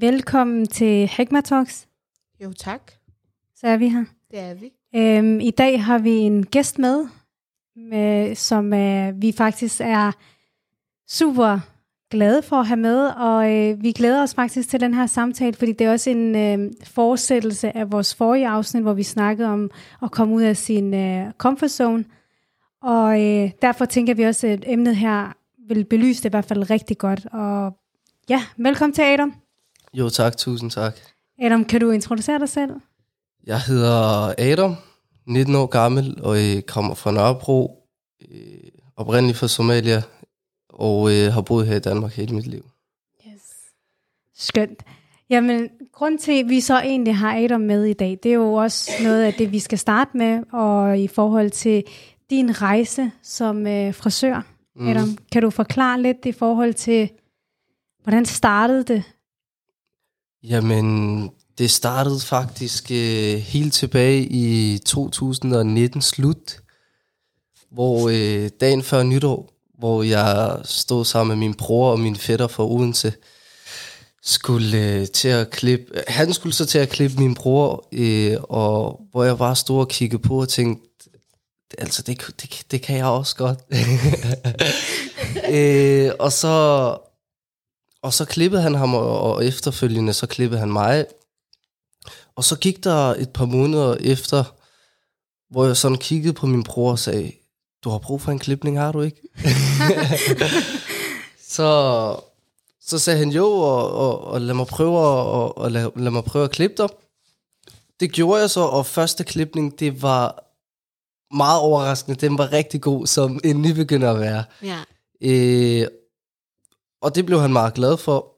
Velkommen til Hegma Talks. Jo, tak. Så er vi her. Det er vi. Øhm, I dag har vi en gæst med, med som øh, vi faktisk er super glade for at have med, og øh, vi glæder os faktisk til den her samtale, fordi det er også en øh, fortsættelse af vores forrige afsnit, hvor vi snakkede om at komme ud af sin øh, comfort zone, og øh, derfor tænker vi også, at emnet her vil belyse det i hvert fald rigtig godt, og ja, velkommen til Adam. Jo tak, tusind tak. Adam, kan du introducere dig selv? Jeg hedder Adam, 19 år gammel, og jeg kommer fra Nørrebro, øh, oprindeligt fra Somalia, og øh, har boet her i Danmark hele mit liv. Yes. Skønt. Jamen, grund til, at vi så egentlig har Adam med i dag, det er jo også noget af det, vi skal starte med, og i forhold til din rejse som øh, frisør. Mm. Adam, kan du forklare lidt i forhold til, hvordan startede det? Jamen, det startede faktisk øh, helt tilbage i 2019 slut, hvor øh, dagen før nytår, hvor jeg stod sammen med min bror og min fætter fra Odense, skulle øh, til at klippe, han skulle så til at klippe min bror, øh, og hvor jeg bare stod og kiggede på og tænkte, altså det, det, det kan jeg også godt. øh, og så og så klippede han ham, og, og efterfølgende så klippede han mig. Og så gik der et par måneder efter, hvor jeg sådan kiggede på min bror og sagde, du har brug for en klipning, har du ikke? så, så sagde han jo, og, og, og lad mig prøve, og, og lad, lad mig prøve at klippe dig. Det gjorde jeg så, og første klipning, det var meget overraskende. Den var rigtig god, som en nybegynder at være. Ja. Øh, og det blev han meget glad for.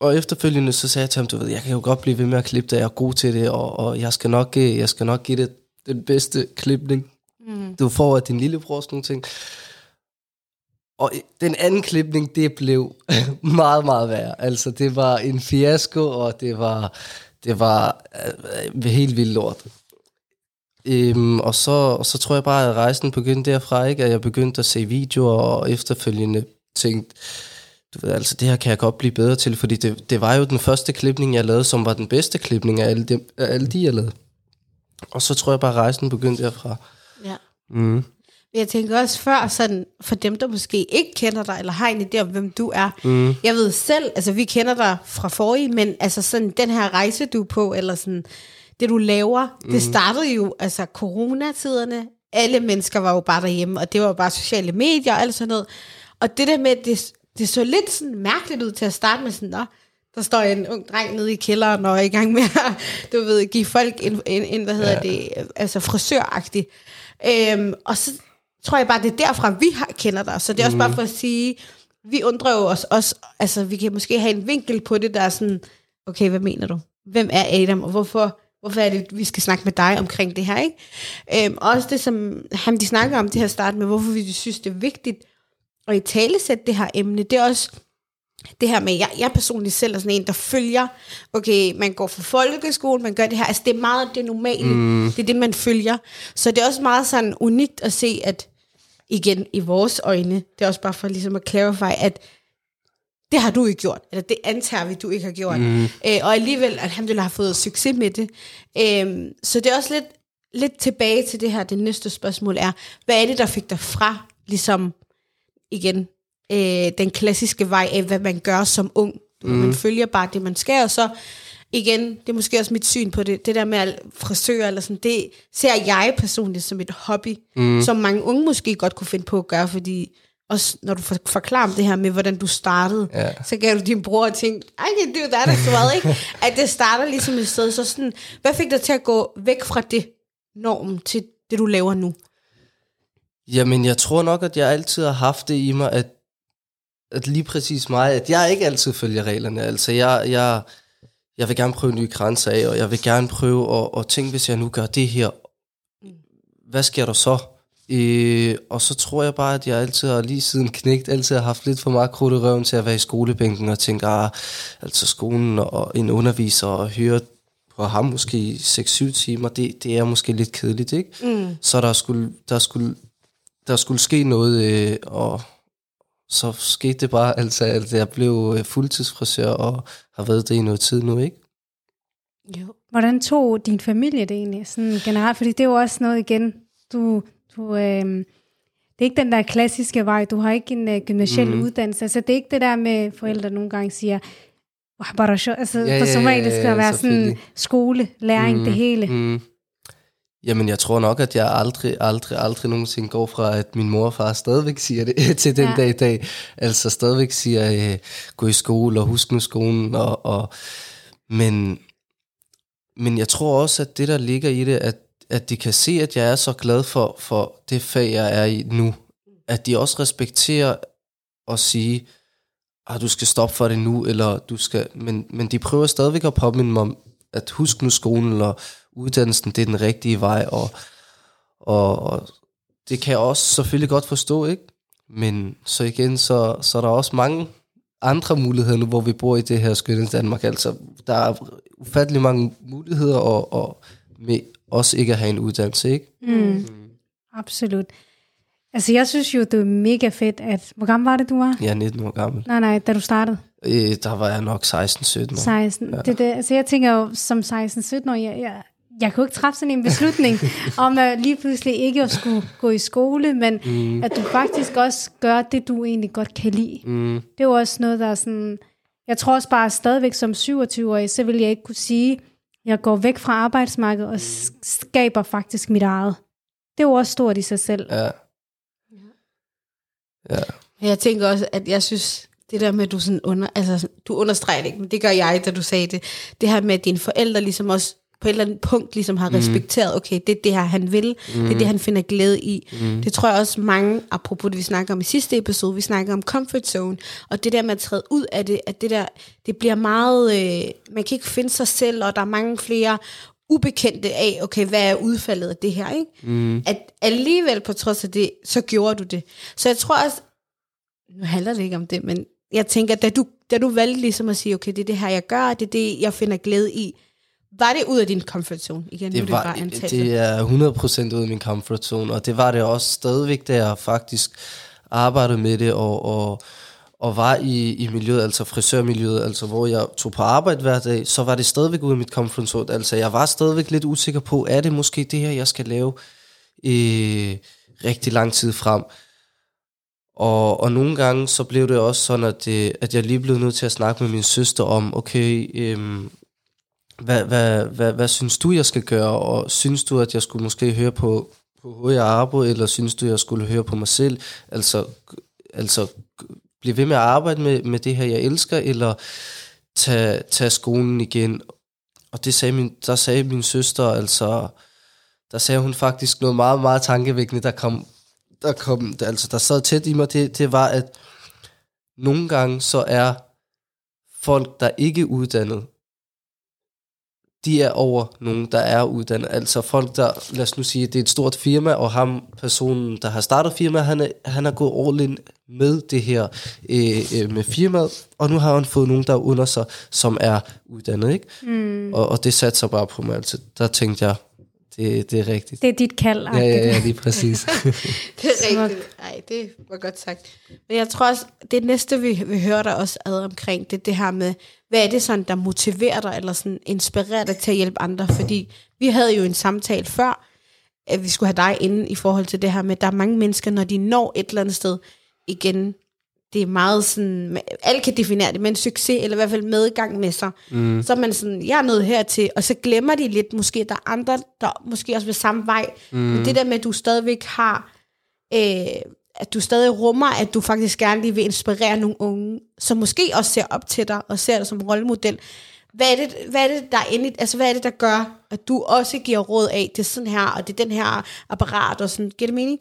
Og efterfølgende så sagde jeg til ham, du ved, jeg kan jo godt blive ved med at klippe det, jeg er god til det, og, og jeg, skal nok, øh, jeg skal nok give det den bedste klipning. Mm. Du får af din lillebror sådan nogle ting. Og den anden klipning, det blev meget, meget værre. Altså, det var en fiasko, og det var, det var øh, helt vildt lort. Øhm, og, så, og så tror jeg bare, at rejsen begyndte derfra, ikke? at jeg begyndte at se videoer, og efterfølgende tænkte, du ved, altså det her kan jeg godt blive bedre til, fordi det, det var jo den første klipning, jeg lavede, som var den bedste klipning af alle de, af alle de jeg lavede. Og så tror jeg bare, at rejsen begyndte derfra. Ja. Mm. Jeg tænker også før, sådan, for dem, der måske ikke kender dig, eller har en idé om, hvem du er. Mm. Jeg ved selv, altså vi kender dig fra forrige, men altså sådan den her rejse, du er på, eller sådan det, du laver, mm. det startede jo, altså coronatiderne, alle mennesker var jo bare derhjemme, og det var jo bare sociale medier og alt sådan noget. Og det der med, det, det så lidt sådan mærkeligt ud til at starte med sådan, der står en ung dreng nede i kælderen og er i gang med at, du ved, give folk en, en, en hvad hedder ja. det, altså frisøragtig. Øhm, og så tror jeg bare, det er derfra, vi har, kender dig. Så det er også mm. bare for at sige, vi undrer jo os også, altså vi kan måske have en vinkel på det, der er sådan, okay, hvad mener du? Hvem er Adam, og hvorfor, hvorfor er det, vi skal snakke med dig omkring det her, ikke? Øhm, også det, som han de snakker om det her start med, hvorfor vi synes, det er vigtigt at i tale sætte det her emne, det er også det her med, jeg, jeg personligt selv er sådan en, der følger, okay, man går for folkeskole, man gør det her, altså det er meget det normale, mm. det er det, man følger. Så det er også meget sådan unikt at se, at igen, i vores øjne, det er også bare for ligesom at clarify, at det har du ikke gjort, eller det antager vi, du ikke har gjort. Mm. Øh, og alligevel, at han har fået succes med det. Øh, så det er også lidt, lidt tilbage til det her, det næste spørgsmål er, hvad er det, der fik dig fra, ligesom, igen, øh, den klassiske vej af, hvad man gør som ung. Mm. Man følger bare det, man skal, og så igen, det er måske også mit syn på det, det der med frisør eller sådan, det ser jeg personligt som et hobby, mm. som mange unge måske godt kunne finde på at gøre, fordi også når du forklarer om det her med, hvordan du startede, ja. så gav du din bror og tænkte, I can do that as well, ikke? At det starter ligesom et sted, så sådan, hvad fik dig til at gå væk fra det norm til det, du laver nu? Jamen, jeg tror nok, at jeg altid har haft det i mig, at, at lige præcis mig, at jeg ikke altid følger reglerne. Altså, jeg, jeg, jeg vil gerne prøve nye grænser af, og jeg vil gerne prøve at, at tænke, hvis jeg nu gør det her, hvad sker der så? Øh, og så tror jeg bare, at jeg altid har lige siden knægt, altid har haft lidt for meget krudt i røven til at være i skolebænken og tænke, ah, altså skolen og en underviser og høre på ham måske 6-7 timer, det, det er måske lidt kedeligt, ikke? Mm. Så der skulle, der skulle, der skulle ske noget, øh, og så skete det bare, altså, at jeg blev øh, fuldtidsfrisør og har været det i noget tid nu, ikke? Jo. Hvordan tog din familie det egentlig sådan generelt? Fordi det er jo også noget igen, du, du øh, det er ikke den der klassiske vej, du har ikke en uh, gymnasiel mm. uddannelse. Altså det er ikke det der med, forældre nogle gange siger, bare så, altså Ja, for ja, som ja, regel det ja, skal ja, være sådan skole, læring, det hele. Mm. Jamen, jeg tror nok, at jeg aldrig, aldrig, aldrig nogensinde går fra, at min mor og far stadigvæk siger det til den Ja. dag i dag. Altså stadigvæk siger, øh, gå i skole og husk nu skolen. Og, og, men, men jeg tror også, at det, der ligger i det, at, at de kan se, at jeg er så glad for, for det fag, jeg er i nu. At de også respekterer og sige, at du skal stoppe for det nu, eller du skal... Men, men de prøver stadigvæk at påminde mig om, at husk nu skolen og uddannelsen, det er den rigtige vej, og, og, og det kan jeg også selvfølgelig godt forstå, ikke? Men så igen, så, så er der også mange andre muligheder nu, hvor vi bor i det her skønne Danmark. Altså, der er ufattelig mange muligheder, og, og med også ikke at have en uddannelse, ikke? Mm. Absolut. Altså jeg synes jo, det er mega fedt, at... Hvor gammel var det, du var? Jeg er 19 år gammel. Nej, nej, da du startede. Øh, der var jeg nok 16-17 år. 16. Ja. Det, det, altså jeg tænker jo, som 16-17 år, jeg, jeg, jeg kunne ikke træffe sådan en beslutning om at lige pludselig ikke at skulle gå i skole, men mm. at du faktisk også gør det, du egentlig godt kan lide. Mm, Det er jo også noget, der er sådan... Jeg tror også bare stadigvæk som 27-årig, så vil jeg ikke kunne sige, jeg går væk fra arbejdsmarkedet og s- skaber faktisk mit eget. Det er jo også stort i sig selv. ja. Ja. Jeg tænker også, at jeg synes, det der med, at du sådan under, altså, du understreger det ikke, men det gør jeg, da du sagde det. Det her med, at dine forældre ligesom også på et eller andet punkt ligesom har respekteret, okay, det er det her, han vil, mm. det er det, han finder glæde i. Mm. Det tror jeg også mange, apropos det, vi snakker om i sidste episode, vi snakker om comfort zone, og det der med at træde ud af det, at det der, det bliver meget, øh, man kan ikke finde sig selv, og der er mange flere ubekendte af, okay, hvad er udfaldet af det her, ikke? Mm, At alligevel på trods af det, så gjorde du det. Så jeg tror også, nu handler det ikke om det, men jeg tænker, da du, da du valgte ligesom at sige, okay, det er det her, jeg gør, det er det, jeg finder glæde i, var det ud af din comfort zone? Igen, nu er det, det var, bare det er 100% ud af min comfort zone, og det var det også stadigvæk, da jeg faktisk arbejdede med det, og, og, og var i, i miljøet, altså frisørmiljøet, altså hvor jeg tog på arbejde hver dag, så var det stadigvæk ud af mit comfort zone. Altså jeg var stadigvæk lidt usikker på, er det måske det her, jeg skal lave i rigtig lang tid frem. Og, og nogle gange så blev det også sådan, at, det, at jeg lige blev nødt til at snakke med min søster om, okay, øhm, hvad, hvad, hvad, hvad synes du, jeg skal gøre? Og synes du, at jeg skulle måske høre på, på HR Arbo, eller synes du, jeg skulle høre på mig selv? Altså, altså blive ved med at arbejde med, med det her, jeg elsker, eller tage, tage skolen igen. Og det sagde min, der sagde min søster, altså, der sagde hun faktisk noget meget, meget tankevækkende, der kom, der kom, altså, der sad tæt i mig, det, det var, at nogle gange så er folk, der ikke er uddannet, de er over nogen, der er uddannet. Altså folk, der, lad os nu sige, det er et stort firma, og ham, personen, der har startet firmaet, han er, han er gået all in med det her øh, øh, med firmaet, og nu har han fået nogen, der er under sig, som er uddannet, ikke? Mm. Og, og det satte sig bare på mig, altså der tænkte jeg, det, det er rigtigt. Det er dit kald. Ja, ja, ja, lige præcis. Det er rigtigt. Nej, det var godt sagt. Men jeg tror også, det næste, vi, vi hører dig også ad omkring, det er det her med, hvad er det sådan, der motiverer dig, eller sådan inspirerer dig til at hjælpe andre? Fordi vi havde jo en samtale før, at vi skulle have dig inde i forhold til det her med, at der er mange mennesker, når de når et eller andet sted, igen, det er meget sådan, alle kan definere det med en succes, eller i hvert fald medgang med sig. Mm. Så er man sådan, jeg er nået hertil, og så glemmer de lidt, måske der er andre, der måske også vil samme vej. Mm. Men det der med, at du stadigvæk har, øh, at du stadig rummer, at du faktisk gerne lige vil inspirere nogle unge, som måske også ser op til dig, og ser dig som rollemodel. Hvad er det, hvad er det der er inde, altså hvad er det, der gør, at du også giver råd af, det er sådan her, og det er den her apparat, og sådan, giver det mening?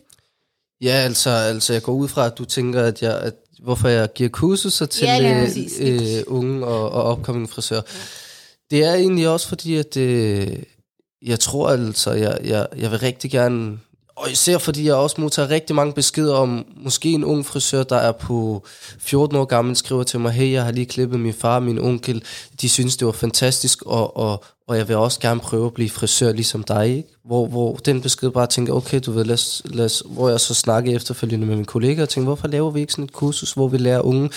ja, altså, altså jeg går ud fra, at du tænker, at jeg, at, hvorfor jeg giver kurser til Ja, øh, præcis. øh, unge og, og opkommende frisører. Det er egentlig også fordi, at øh, jeg tror altså, jeg, jeg, jeg vil rigtig gerne og især fordi jeg også modtager rigtig mange beskeder om, måske en ung frisør, der er på 14 år gammel, skriver til mig, hey, jeg har lige klippet min far og min onkel. De synes, det var fantastisk, og, og, og jeg vil også gerne prøve at blive frisør ligesom dig, ikke? Hvor, hvor den besked bare tænker, okay, du ved, lad, os- lad, os- hvor jeg så snakker efterfølgende med mine kollegaer, og tænker, hvorfor laver vi ikke sådan et kursus, hvor vi lærer unge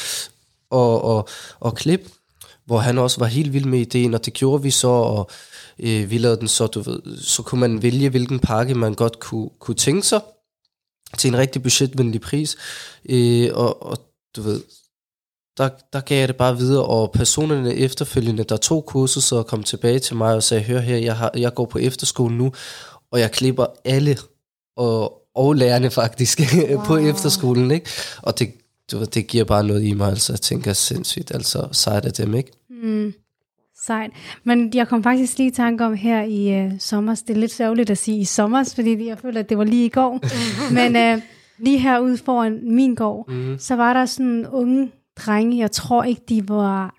at, at, at klippe? Hvor han også var helt vild med ideen, og det gjorde vi så, og øh, vi lavede den så, du ved, så kunne man vælge, hvilken pakke man godt kunne, kunne tænke sig, til en rigtig budgetvenlig pris, øh, og, og du ved, der, der gav jeg det bare videre, og personerne efterfølgende, der tog kurset, så kom tilbage til mig og sagde, hør her, jeg, har, jeg går på efterskole nu, og jeg klipper alle, og, og lærerne faktisk, wow. på efterskolen, ikke? Og det, du ved, det giver bare noget i mig, altså jeg tænker sindssygt, altså sejt af dem, ikke? Mm. Sejt. Men jeg kom faktisk lige i tanke om her i øh, sommer. Det er lidt sørgeligt at sige i sommer, fordi jeg føler, at det var lige i går. Men øh, lige herude foran min gård, mm. så var der sådan unge drenge. Jeg tror ikke, de var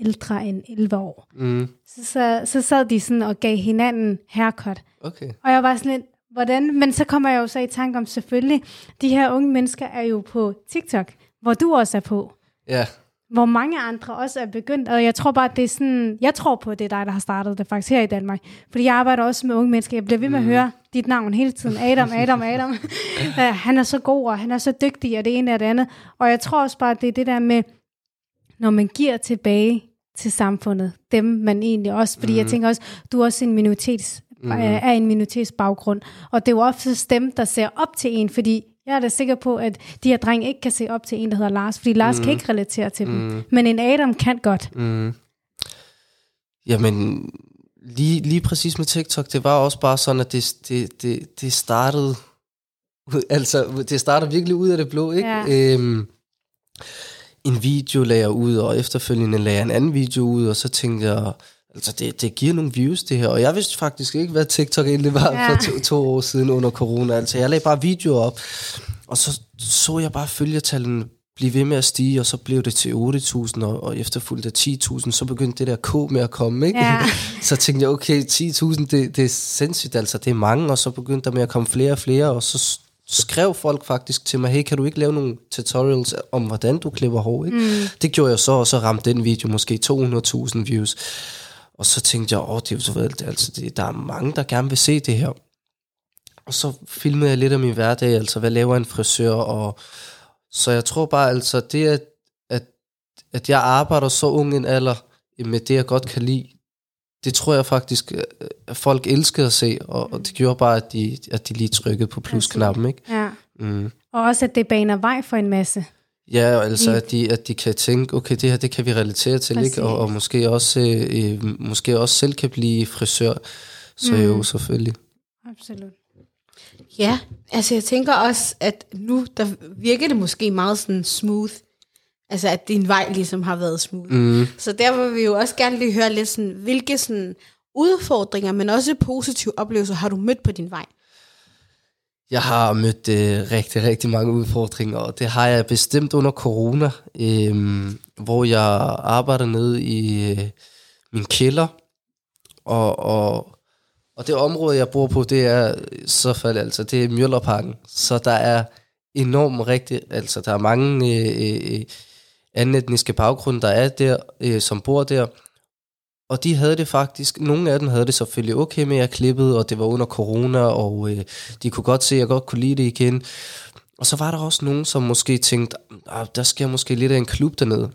ældre end 11 år. Mm, Så, så, så sad de sådan og gav hinanden haircut. okay. Og jeg var sådan lidt, hvordan? Men så kommer jeg jo så i tanke om, selvfølgelig, de her unge mennesker er jo på TikTok, hvor du også er på Ja, hvor mange andre også er begyndt, og jeg tror bare, at det er sådan, jeg tror på, at det er dig, der har startet det faktisk her i Danmark, fordi jeg arbejder også med unge mennesker, jeg bliver ved med at høre dit navn hele tiden, Adam, Adam, Adam, uh, han er så god, og han er så dygtig, og det ene og det andet, og jeg tror også bare, at det er det der med, når man giver tilbage til samfundet, dem man egentlig også, fordi mm. jeg tænker også, du er også en minoritets, mm. er en minoritetsbaggrund, og det er jo ofte dem, der ser op til en, fordi jeg er da sikker på, at de her drenge ikke kan se op til en, der hedder Lars, fordi Lars mm. kan ikke relatere til dem. Men en Adam kan godt. Mm. Jamen, lige, lige præcis med TikTok, det var også bare sådan, at det, det, det, det startede, altså, det startede virkelig ud af det blå, ikke? Ja. Øhm, en video lagde jeg ud, og efterfølgende lagde jeg en anden video ud, og så tænkte jeg, altså det, det giver nogle views det her, og jeg vidste faktisk ikke, hvad TikTok egentlig var Ja. for to, to år siden under corona, altså jeg lagde bare videoer op, og så så jeg bare følgertallene blive ved med at stige, og så blev det til 8.000, og, og efterfulgt af 10.000, så begyndte det der K med at komme, ikke? Ja. så tænkte jeg, okay, 10.000, det, det er sindssygt, altså det er mange, og så begyndte der med at komme flere og flere, og så skrev folk faktisk til mig, hey, kan du ikke lave nogle tutorials om, hvordan du klipper hår, ikke? Mm. Det gjorde jeg så, og så ramte den video måske 200.000 views. Og så tænkte jeg, åh, det er jo så vel, altså, det, der er mange, der gerne vil se det her. Og så filmede jeg lidt af min hverdag, altså hvad laver en frisør, og så jeg tror bare, altså det, at, at, at jeg arbejder så ung en alder med det, jeg godt kan lide, det tror jeg faktisk, øh, at folk elskede at se, og, og det gjorde bare, at de, at de lige trykkede på plusknappen, ikke? Ja. Mm. Og også, at det baner vej for en masse. Ja, altså at de, at de kan tænke, okay, det her, det kan vi relatere til, ikke? Og, og måske, også, øh, øh, måske også selv kan blive frisør, så mm. jo, selvfølgelig. Absolut. Ja, altså jeg tænker også, at nu der virker det måske meget sådan smooth. Altså at din vej ligesom har været smooth. Mm. Så der vil vi jo også gerne lige høre lidt sådan, hvilke sådan udfordringer, men også positive oplevelser har du mødt på din vej? Jeg har mødt øh, rigtig, rigtig mange udfordringer, og det har jeg bestemt under corona, øh, hvor jeg arbejder nede i øh, min kælder, og, og, og det område, jeg bor på, det er så fald, altså, det er Mjøllerparken, så der er enormt rigtig, altså der er mange øh, øh, øh, anden etniske baggrunde, der er der, øh, som bor der, og de havde det faktisk, nogle af dem havde det selvfølgelig okay med, at jeg klippede, og det var under corona, og øh, de kunne godt se, at jeg godt kunne lide det igen. Og så var der også nogen, som måske tænkte, ah, der sker måske lidt af en klub dernede.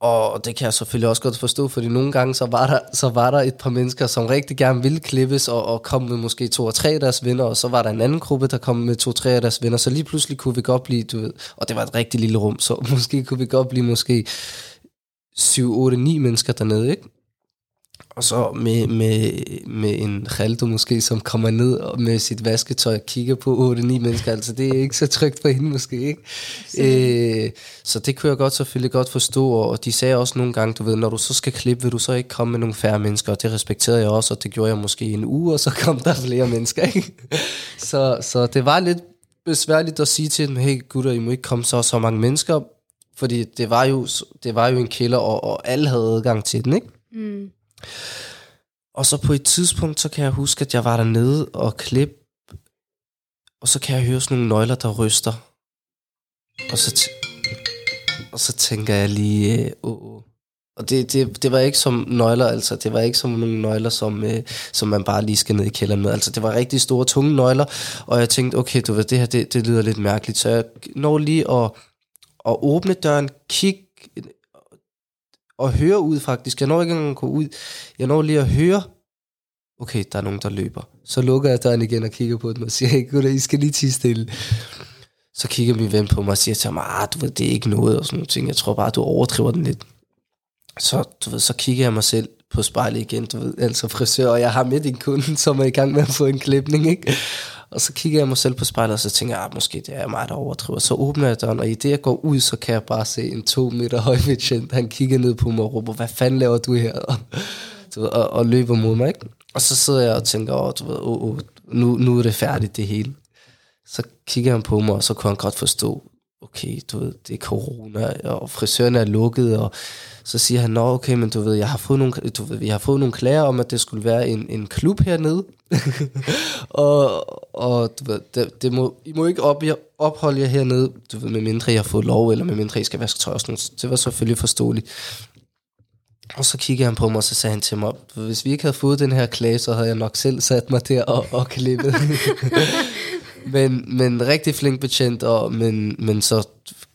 Og det kan jeg selvfølgelig også godt forstå, fordi nogle gange så var der, så var der et par mennesker, som rigtig gerne ville klippes, og, og kom med måske to og tre af deres venner, og så var der en anden gruppe, der kom med to og tre af deres venner, så lige pludselig kunne vi godt blive, du ved, og det var et rigtig lille rum, så måske kunne vi godt blive måske 7, 8, 9 mennesker dernede, ikke? Og så med, med, med en Raldo måske, som kommer ned og med sit vasketøj og kigger på 8-9 mennesker. Altså, det er ikke så trygt for hende måske, ikke? Øh, så det kunne jeg godt selvfølgelig godt forstå, og de sagde også nogle gange, du ved, når du så skal klippe, vil du så ikke komme med nogle færre mennesker, og det respekterede jeg også, og det gjorde jeg måske en uge, og så kom der flere mennesker, ikke? Så, så det var lidt besværligt at sige til dem, hey gutter, I må ikke komme så så mange mennesker, fordi det var jo, det var jo en kælder, og, og alle havde adgang til den, ikke? Mm. Og så på et tidspunkt, så kan jeg huske, at jeg var dernede og klip, og så kan jeg høre sådan nogle nøgler, der ryster. Og så, t- og så tænker jeg lige, øh, åh, åh. Og det, det, det var ikke som nøgler, altså. Det var ikke som nogle nøgler, som, øh, som man bare lige skal ned i kælderen med. Altså, det var rigtig store, tunge nøgler. Og jeg tænkte, okay, du ved, det her, det, det lyder lidt mærkeligt. Så jeg når lige at, at åbne døren, kigge og høre ud faktisk. Jeg når ikke engang at gå ud. Jeg når lige at høre, okay, der er nogen, der løber. Så lukker jeg døren igen og kigger på dem og siger, hey, gutter, I skal lige tige stille. Så kigger min ven på mig og siger til mig, ah, du ved, det er ikke noget og sådan nogle ting. Jeg tror bare, du overdriver den lidt. Så, du ved, så kigger jeg mig selv på spejlet igen, du ved, altså frisør, og jeg har midt en kunde, som er i gang med at få en klipning, ikke? Og så kigger jeg mig selv på spejlet, og så tænker jeg, ah, måske det er mig, der overdriver. Så åbner jeg døren, og i det jeg går ud, så kan jeg bare se en to meter høj betjent. Han kigger ned på mig og råber, hvad fanden laver du her? Og, og, og løber mod mig, ikke? Og så sidder jeg og tænker, oh, du ved, oh, oh, nu, nu er det færdigt, det hele. Så kigger han på mig, og så kunne han godt forstå, okay, du ved, det er corona, og frisøren er lukket, og så siger han, nå okay, men du ved, jeg har fået nogle, du ved, vi har fået nogle klager om, at det skulle være en, en klub hernede, og, og du ved, det, det må, I må ikke op, opholde jer hernede, du ved, med mindre jeg har fået lov, eller med mindre I skal vaske tøj og sådan noget. Det var selvfølgelig forståeligt. Og så kiggede han på mig, og så sagde han til mig, hvis vi ikke havde fået den her klage, så havde jeg nok selv sat mig der og, og klippet. men, men rigtig flink betjent, og, men, men så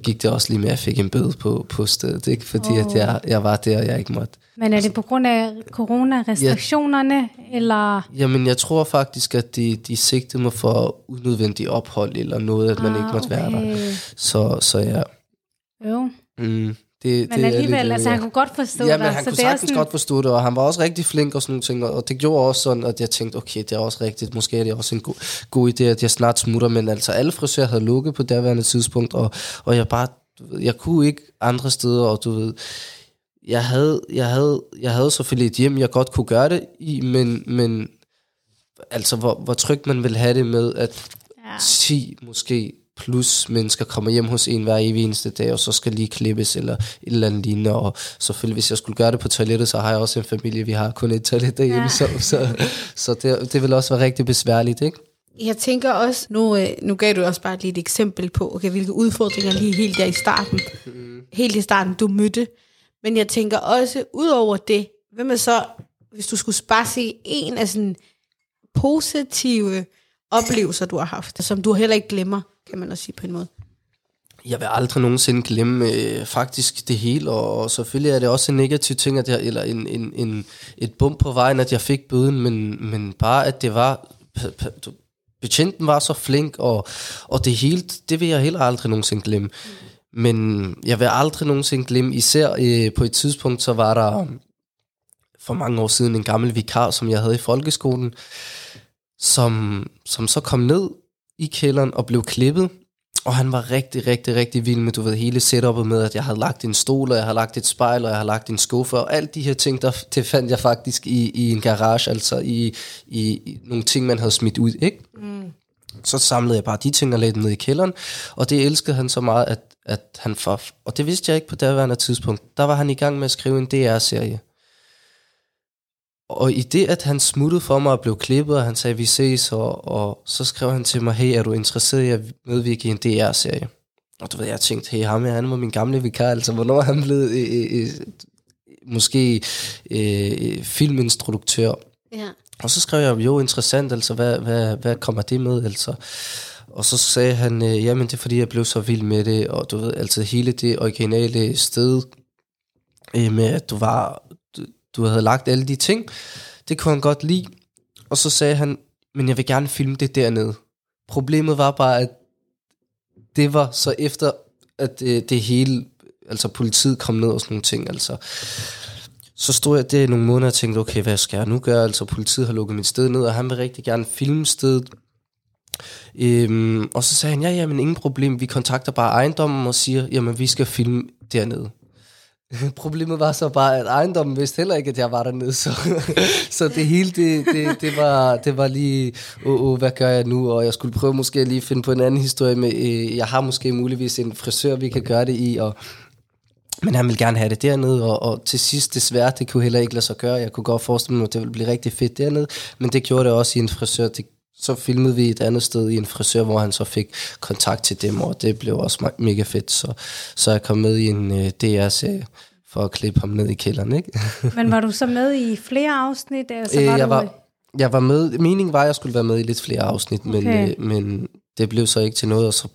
gik det også lige med, at jeg fik en bøde på, på stedet, ikke? fordi oh. at jeg, jeg var der, og jeg ikke måtte. Men er det på grund af coronarestriktionerne, ja. eller? Jamen, jeg tror faktisk, at de, de sigtede mig for unødvendig ophold, eller noget, at man ah, ikke måtte okay. være der. Så, så ja. Jo. Mm. Det, men det alligevel, lidt, altså han kunne godt forstå ja, det. Ja, men han så kunne sagtens sådan... godt forstå det, og han var også rigtig flink og sådan nogle ting, og det gjorde også sådan, at jeg tænkte, okay, det er også rigtigt, måske er det også en god, god idé, at jeg snart smutter, men altså alle frisører havde lukket på derværende tidspunkt, og, og jeg bare, jeg kunne ikke andre steder, og du ved, jeg havde, jeg havde, jeg havde selvfølgelig et hjem, jeg godt kunne gøre det i, men, men altså, hvor, hvor trygt man vil have det med, at ja. 10 måske plus mennesker kommer hjem hos en hver evig eneste dag, og så skal lige klippes eller et eller andet lignende. Og selvfølgelig, hvis jeg skulle gøre det på toilettet, så har jeg også en familie. Vi har kun et toilet derhjemme, ja. så, så, så det, det vil også være rigtig besværligt, ikke? Jeg tænker også, nu, øh, nu gav du også bare lige et eksempel på, okay, hvilke udfordringer lige helt der i starten, mm. helt i starten, du mødte. Men jeg tænker også, ud over det, hvad med så, hvis du skulle bare se en af sådan positive oplevelser, du har haft, som du heller ikke glemmer, kan man også sige på en måde. Jeg vil aldrig nogensinde glemme øh, faktisk det hele, og, og selvfølgelig er det også en negativ ting, at jeg, eller en, en, en, et bump på vejen, at jeg fik bøden, men, men bare at det var, betjenten var så flink, og, og det hele, det vil jeg heller aldrig nogensinde glemme. Men jeg vil aldrig nogensinde glemme, især øh, på et tidspunkt, så var der for mange år siden en gammel vikar, som jeg havde i folkeskolen, som, som så kom ned i kælderen og blev klippet. Og han var rigtig, rigtig, rigtig vild med, du ved, hele setupet med, at jeg havde lagt en stol, og jeg havde lagt et spejl, og jeg havde lagt en skuffe, og alt de her ting, der, det fandt jeg faktisk i, i en garage, altså i, i, i nogle ting, man havde smidt ud, ikke? Mm. Så samlede jeg bare de ting og lagde dem ned i kælderen, og det elskede han så meget, at, at han for, og det vidste jeg ikke på daværende tidspunkt, der var han i gang med at skrive en DR-serie. Og i det, at han smuttede for mig og blev klippet, og han sagde, vi ses, og, og så skrev han til mig, hey, er du interesseret i at medvirke i en DR-serie? Og du ved, jeg tænkte, hey, ham her, han var min gamle vikar, altså hvornår er han blevet øh, øh, måske øh, filminstruktør? Ja. Og så skrev jeg, jo, interessant, altså, hvad, hvad, hvad kommer det med, altså? Og så sagde han, øh, jamen det er fordi, jeg blev så vild med det, og du ved, altså hele det originale sted, øh, med at du var du havde lagt alle de ting. Det kunne han godt lide. Og så sagde han, men jeg vil gerne filme det dernede. Problemet var bare, at det var så efter, at det, det hele, altså politiet kom ned og sådan nogle ting, altså. Så stod jeg der i nogle måneder og tænkte, okay, hvad skal jeg nu gøre? Altså, politiet har lukket mit sted ned, og han vil rigtig gerne filme stedet. Øhm, og så sagde han, ja, ja, men ingen problem, vi kontakter bare ejendommen og siger, jamen vi skal filme dernede. Problemet var så bare, at ejendommen vidste heller ikke, at jeg var dernede, så, så det hele, det, det, det, var, det var lige, åh, oh, oh, hvad gør jeg nu? Og jeg skulle prøve måske at lige finde på en anden historie med, øh, jeg har måske muligvis en frisør, vi kan gøre det i, og Men han ville gerne have det dernede, og, og til sidst desværre, det kunne heller ikke lade sig gøre. Jeg kunne godt forestille mig, at det ville blive rigtig fedt dernede, men det gjorde det også i en frisør. Det, så filmede vi et andet sted i en frisør, hvor han så fik kontakt til dem, og det blev også me- mega fedt. Så, så jeg kom med i en uh, DR-serie for at klippe ham ned i kælderen, ikke? Men var du så med i flere afsnit? Eller så var Øh, du, jeg, var, jeg var med, meningen var, at jeg skulle være med i lidt flere afsnit, men, Okay. øh, men det blev så ikke til noget, og så,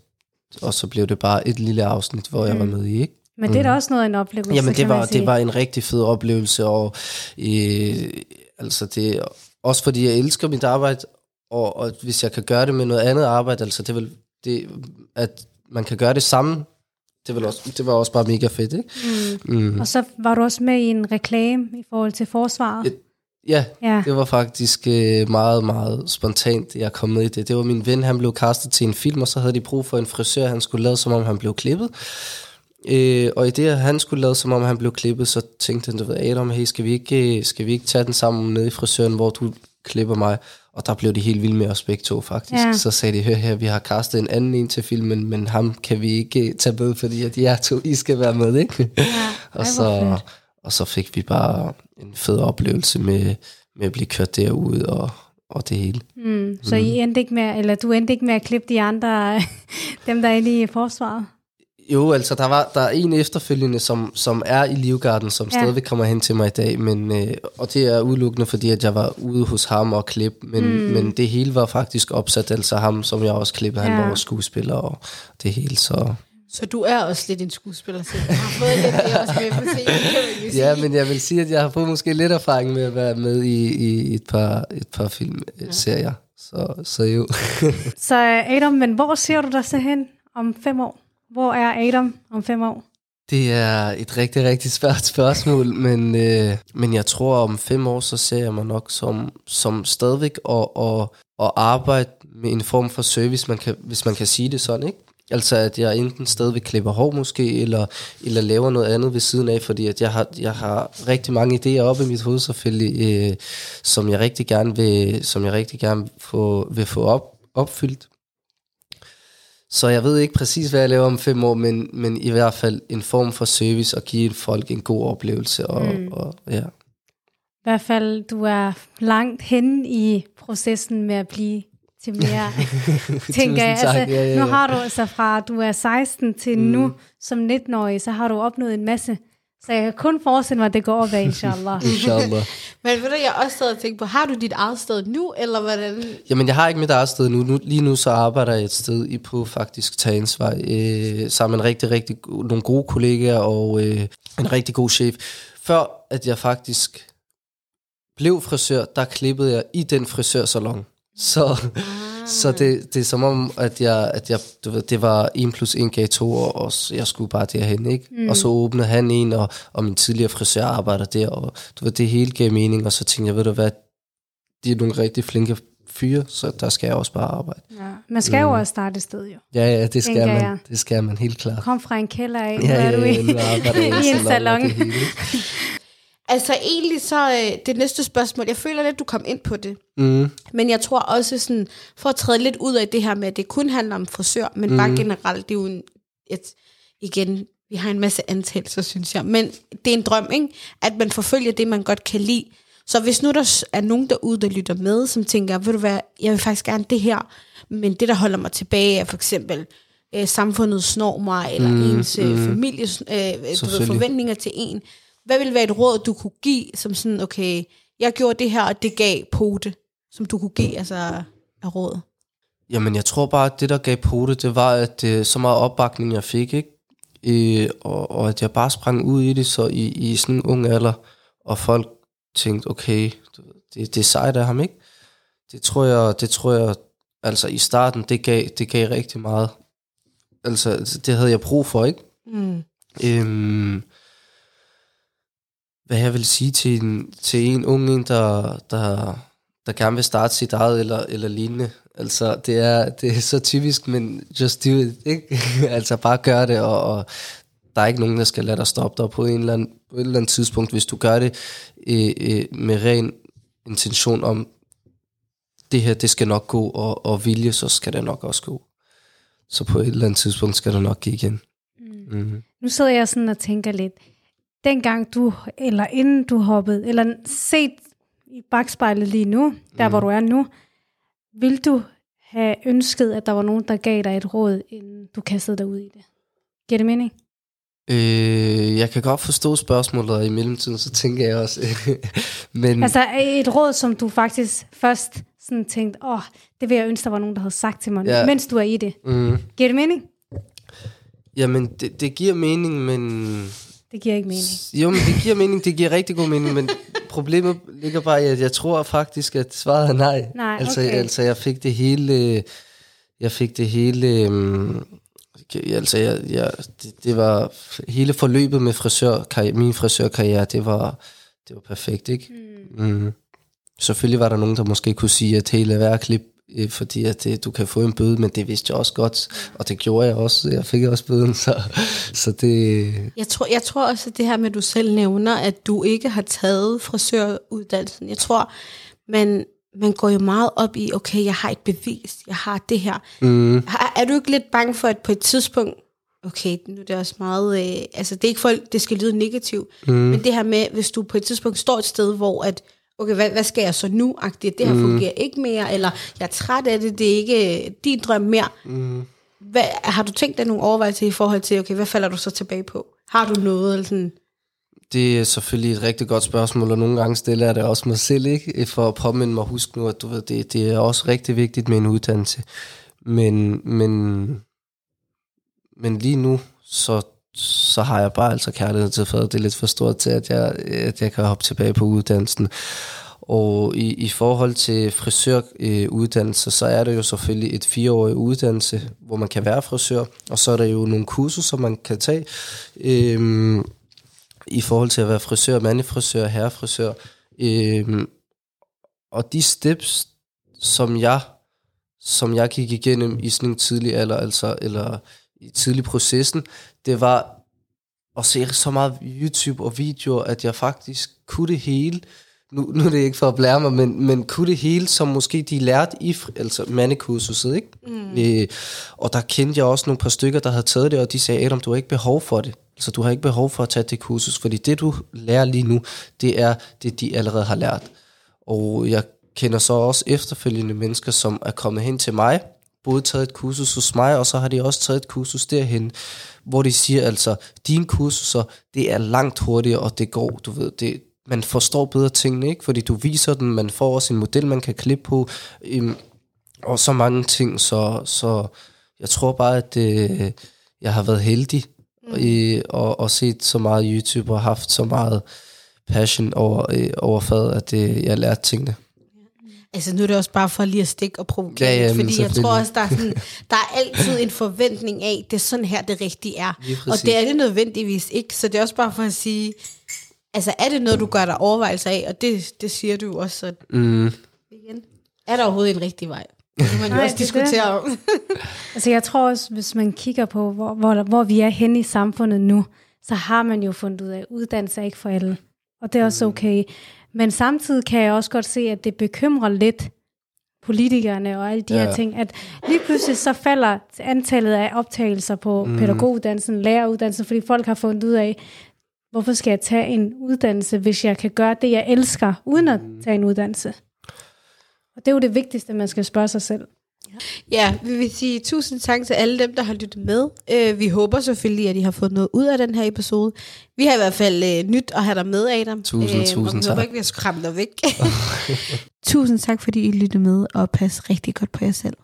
og så blev det bare et lille afsnit, hvor jeg var med i, ikke? Men det er da også noget af en oplevelse, Jamen, det var, det var en rigtig fed oplevelse, og øh, altså det, også fordi jeg elsker mit arbejde, og, og hvis jeg kan gøre det med noget andet arbejde, altså det vil, det, at man kan gøre det samme, det, vil også, det var også bare mega fedt, ikke? Mm. Mm. Og så var du også med i en reklame i forhold til forsvaret. Et- Ja, Ja. det var faktisk øh, meget, meget spontant, jeg kom med i det. Det var min ven, han blev castet til en film, og så havde de brug for en frisør, han skulle lade, som om han blev klippet. Øh, og i det, at han skulle lade, som om han blev klippet, så tænkte han, du ved, Adam, hey, skal vi ikke, øh, skal vi ikke tage den sammen ned i frisøren, hvor du klipper mig? Og der blev de helt vilde med os begge to, faktisk. Ja. Så sagde de, hør her, vi har castet en anden en til filmen, men ham kan vi ikke tage med, fordi at jer to, I skal være med, ikke? Ja. Og så, og så fik vi bare en fed oplevelse med, med at blive kørt derud og, og det hele. Mm. Så I endte ikke med, eller du endte ikke med at klippe de andre, dem der er inde i forsvaret? Jo, altså der, var, der er en efterfølgende, som, som er i Livgarden, som Ja. ja. stadigvæk kommer hen til mig i dag, men, øh, og det er udelukkende, fordi at jeg var ude hos ham og klippe, men, mm. men det hele var faktisk opsat, altså ham, som jeg også klippede, han Ja. var også skuespiller og det hele, så... Så du er også lidt en skuespiller selv. Jeg har fået lidt det også med på scenen. Ja, men jeg vil sige, at jeg har fået måske lidt erfaring med at være med i, i et par, et par filmserier, så, så jo. Så Adam, men hvor ser du dig så hen om fem år? Hvor er Adam om fem år? Det er et rigtig, rigtig svært spørgsmål, men, øh, men jeg tror, om fem år, så ser jeg mig nok som, som stadigvæk at, at, at arbejde med en form for service, man kan, hvis man kan sige det sådan, ikke? Altså, at jeg enten stadigvæk klipper hår måske, eller, eller laver noget andet ved siden af, fordi at jeg har, jeg har rigtig mange idéer op i mit hoved selvfølgelig, øh, som jeg rigtig gerne vil, som jeg rigtig gerne få, vil få op, opfyldt. Så jeg ved ikke præcis, hvad jeg laver om fem år, men, men i hvert fald en form for service og give folk en god oplevelse. Og, mm. og, ja. I hvert fald, du er langt hen i processen med at blive til mere, tænker jeg. Tak. Altså, Ja, ja, Nu ja. har du altså fra, du er 16 til mm. nu, som 19-årig, så har du opnået en masse. Så jeg kan kun forestille mig, at det går opad, inshallah. Inshallah. Men ved du, jeg også stadig og tænkte på, har du dit eget sted nu, eller hvordan? Jamen, jeg har ikke mit eget sted nu. nu. Lige nu så arbejder jeg et sted i på faktisk Tagensvej, øh, sammen med en rigtig, rigtig, go- nogle gode kollegaer og øh, en rigtig god chef. Før at jeg faktisk blev frisør, der klippede jeg i den frisørsalon. Så, så det, det er som om, at jeg, at jeg du ved, det var 1 plus 1 gav 2, og, og jeg skulle bare derhen, ikke? Mm. Og så åbnede han en, og, og min tidligere frisør arbejder der, og du ved, det hele gav mening, og så tænkte jeg, ved du hvad, de er nogle rigtig flinke fyre, så der skal jeg også bare arbejde. Ja. Man skal jo også starte et sted, jo. Ja, ja, det skal Tænker man. jeg. Det skal man helt klart. Kom fra en kælder af, Ja, er ja, du ja, i, i en salon. Altså egentlig så, øh, det næste spørgsmål, jeg føler lidt, du kom ind på det. Mm. Men jeg tror også sådan, for at træde lidt ud af det her med, at det kun handler om frisør, men mm. bare generelt, det er jo en, et, igen, vi har en masse antagelser, synes jeg. Men det er en drøm, ikke? At man forfølger det, man godt kan lide. Så hvis nu der er nogen derude, der lytter med, som tænker, ved du hvad, jeg vil faktisk gerne det her, men det, der holder mig tilbage, er for eksempel øh, samfundets normer, eller mm, ens øh, families øh, ved, forventninger til en. Hvad ville være et råd, du kunne give, som sådan, okay, jeg gjorde det her, og det gav pote, som du kunne give altså, af råd? Jamen, jeg tror bare, at det, der gav på det, var, at øh, så meget opbakning, jeg fik, ikke? Øh, og, og at jeg bare sprang ud i det, så i, i sådan en ung alder, og folk tænkte, okay, det, det er sejt af ham, ikke? Det tror jeg, det tror jeg, altså i starten, det gav, det gav rigtig meget. Altså, det havde jeg brug for, ikke? Mm. Øhm, hvad jeg vil sige til en, til en ung en, der, der, der gerne vil starte sit eget eller, eller lignende. Altså, det er, det er så typisk, men just do it, ikke? altså, bare gør det, og, og der er ikke nogen, der skal lade dig stoppe dig på, en eller anden, på et eller andet tidspunkt. Hvis du gør det øh, øh, med ren intention om, det her, det skal nok gå, og, og vilje, så skal det nok også gå. Så på et eller andet tidspunkt skal det nok give igen. Mm. Mm. nu sidder jeg sådan og tænker lidt, dengang du, eller inden du hoppede, eller set i bagspejlet lige nu, der mm. hvor du er nu, vil du have ønsket, at der var nogen, der gav dig et råd, inden du kastede dig ud i det? Giver det mening? Øh, jeg kan godt forstå spørgsmålet, og i mellemtiden så tænker jeg også... men Altså et råd, som du faktisk først sådan tænkte, åh, oh, det vil jeg ønske, der var nogen, der havde sagt til mig, Ja. mens du er i det. mm, Giver det mening? jamen, det, det giver mening, men... Det giver ikke mening. Jo, men det giver mening, det giver rigtig god mening, men problemet ligger bare i, at jeg tror faktisk, at svaret er nej. Nej, altså, okay. altså, jeg fik det hele... Jeg fik det hele... Um, altså, jeg, jeg, det, det var hele forløbet med frisør, min frisørkarriere, det var, det var perfekt, ikke? Mm. Mm. Selvfølgelig var der nogen, der måske kunne sige, at hele er at klippe, øh, fordi at det, du kan få en bøde, men det vidste jeg også godt, og det gjorde jeg også. Jeg fik også bøden, så, så det... Jeg tror, jeg tror også, at det her med, at du selv nævner, at du ikke har taget frisøruddannelsen. Jeg tror, man, man går jo meget op i, okay, jeg har et bevis, jeg har det her. Mm, Er, er du ikke lidt bange for, at på et tidspunkt, okay, nu er det også meget, øh, altså det er ikke at det skal lyde negativt, mm. men det her med, hvis du på et tidspunkt står et sted, hvor at, okay, hvad, hvad skal jeg så nu? -agtigt? Det her mm. fungerer ikke mere, eller jeg er træt af det, det er ikke øh, din drøm mere. Mm. Hvad, har du tænkt dig nogle overvejelser i forhold til, okay, hvad falder du så tilbage på? Har du noget, eller sådan, Det er selvfølgelig et rigtig godt spørgsmål, og nogle gange stiller jeg det også mig selv, ikke? For at påminde mig, husk nu, at du ved, det, det er også rigtig vigtigt med en uddannelse. Men, men, men lige nu, så, så har jeg bare altså kærlighed til faget. Det er lidt for stort til, at jeg, at jeg kan hoppe tilbage på uddannelsen. Og i, i forhold til frisøruddannelse, øh, så er det jo selvfølgelig et fireårig uddannelse, hvor man kan være frisør, og så er der jo nogle kurser, som man kan tage. Øhm, i forhold til at være frisør, mandefrisør, herrefrisør. Øhm, og de steps, som jeg, som jeg gik igennem i sådan en tidlig alder, altså, eller tidlig processen, det var at se så meget YouTube og videoer, at jeg faktisk kunne det hele. Nu, nu er det ikke for at blære mig, men, men kunne det hele, som måske de lærte i altså mandekursuset, ikke? Mm. Øh, og der kendte jeg også nogle par stykker, der havde taget det, og de sagde, Adam, du har ikke behov for det. Altså, du har ikke behov for at tage det kursus, fordi det, du lærer lige nu, det er det, de allerede har lært. Og jeg kender så også efterfølgende mennesker, som er kommet hen til mig, både taget et kursus hos mig, og så har de også taget et kursus derhen, hvor de siger altså, dine kursuser, det er langt hurtigere, og det går, du ved, det, man forstår bedre tingene, ikke? Fordi du viser den, man får også en model, man kan klippe på, øhm, og så mange ting, så, så jeg tror bare, at øh, jeg har været heldig mm. i, og, og set så meget YouTube, og haft så meget passion over, øh, over faget, at øh, jeg har lært tingene. Altså nu er det også bare for lige at stikke og provokere, Ja, ja, fordi jeg tror også, der er, sådan, der er altid en forventning af, det er sådan her, det rigtige er. Og det er det nødvendigvis ikke, så det er også bare for at sige, altså er det noget, du gør dig overvejelser af, og det, det siger du jo også, så Mm. igen, er der overhovedet en rigtig vej? Det kan man jo Nej, også er det. diskutere om. Altså jeg tror også, hvis man kigger på, hvor, hvor, hvor vi er henne i samfundet nu, så har man jo fundet ud af, at uddannelse er ikke for alle. Og det er også okay. Men samtidig kan jeg også godt se, at det bekymrer lidt politikerne og alle de ja. Her ting, at lige pludselig så falder antallet af optagelser på mm. pædagoguddannelsen, læreruddannelsen, fordi folk har fundet ud af, hvorfor skal jeg tage en uddannelse, hvis jeg kan gøre det, jeg elsker, uden at tage en uddannelse. Og det er jo det vigtigste, man skal spørge sig selv. Ja, vi vil sige tusind tak til alle dem, der har lyttet med. Øh, vi håber selvfølgelig, at I har fået noget ud af den her episode. Vi har i hvert fald øh, nyt at have dig med, Adam. Tusind, og tusind vi håber tak. ikke, vi har skræmt dig væk. tusind tak, fordi I lyttede med, og pas rigtig godt på jer selv.